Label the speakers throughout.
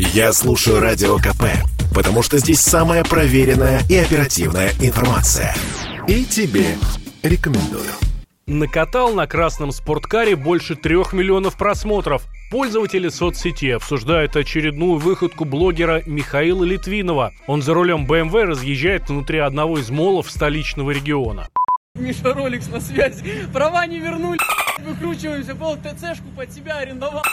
Speaker 1: Я слушаю Радио КП, потому что здесь самая проверенная и оперативная информация. И тебе рекомендую.
Speaker 2: Накатал на красном спорткаре больше трех миллионов просмотров. Пользователи соцсети обсуждают очередную выходку блогера Михаила Литвинова. Он за рулем BMW разъезжает внутри одного из молов столичного региона.
Speaker 3: Миша Роликс на связи. Права не вернули. Выкручиваемся. Пол ТЦшку под себя арендовал.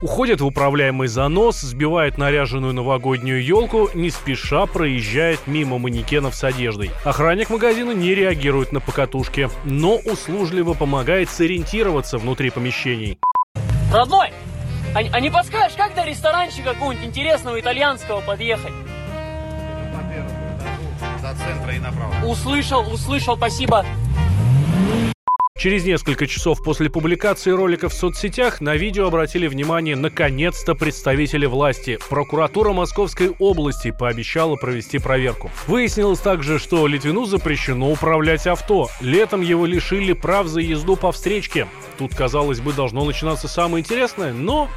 Speaker 2: Уходит в управляемый занос, сбивает наряженную новогоднюю елку, не спеша проезжает мимо манекенов с одеждой. Охранник магазина не реагирует на покатушки, но услужливо помогает сориентироваться внутри помещений.
Speaker 3: Родной, а, а не подскажешь, как до ресторанчика какого-нибудь интересного итальянского подъехать?
Speaker 4: До центра и направо.
Speaker 3: Услышал, услышал, спасибо.
Speaker 2: Через несколько часов после публикации ролика в соцсетях на видео обратили внимание наконец-то представители власти. Прокуратура Московской области пообещала провести проверку. Выяснилось также, что Литвину запрещено управлять авто. Летом его лишили прав за езду по встречке. Тут, казалось бы, должно начинаться самое интересное, но,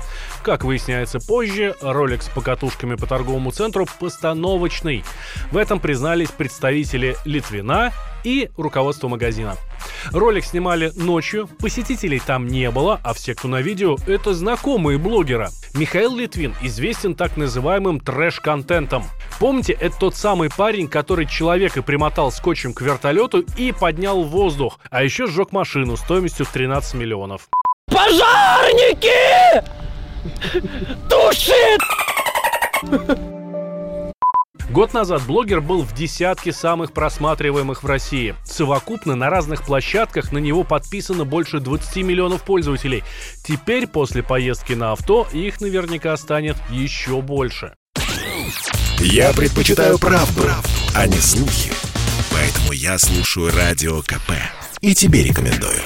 Speaker 2: как выясняется позже, ролик с покатушками по торговому центру постановочный. В этом признались представители Литвина и руководство магазина. Ролик снимали ночью, посетителей там не было, а все, кто на видео, это знакомые блогера. Михаил Литвин известен так называемым трэш-контентом. Помните, это тот самый парень, который человека примотал скотчем к вертолету и поднял в воздух, а еще сжег машину стоимостью в 13 миллионов.
Speaker 3: Пожарники! Тушит!
Speaker 2: Год назад блогер был в десятке самых просматриваемых в России. Совокупно на разных площадках на него подписано больше 20 миллионов пользователей. Теперь, после поездки на авто, их наверняка станет еще больше.
Speaker 1: Я предпочитаю правду, а не слухи. Поэтому я слушаю Радио КП. И тебе рекомендую.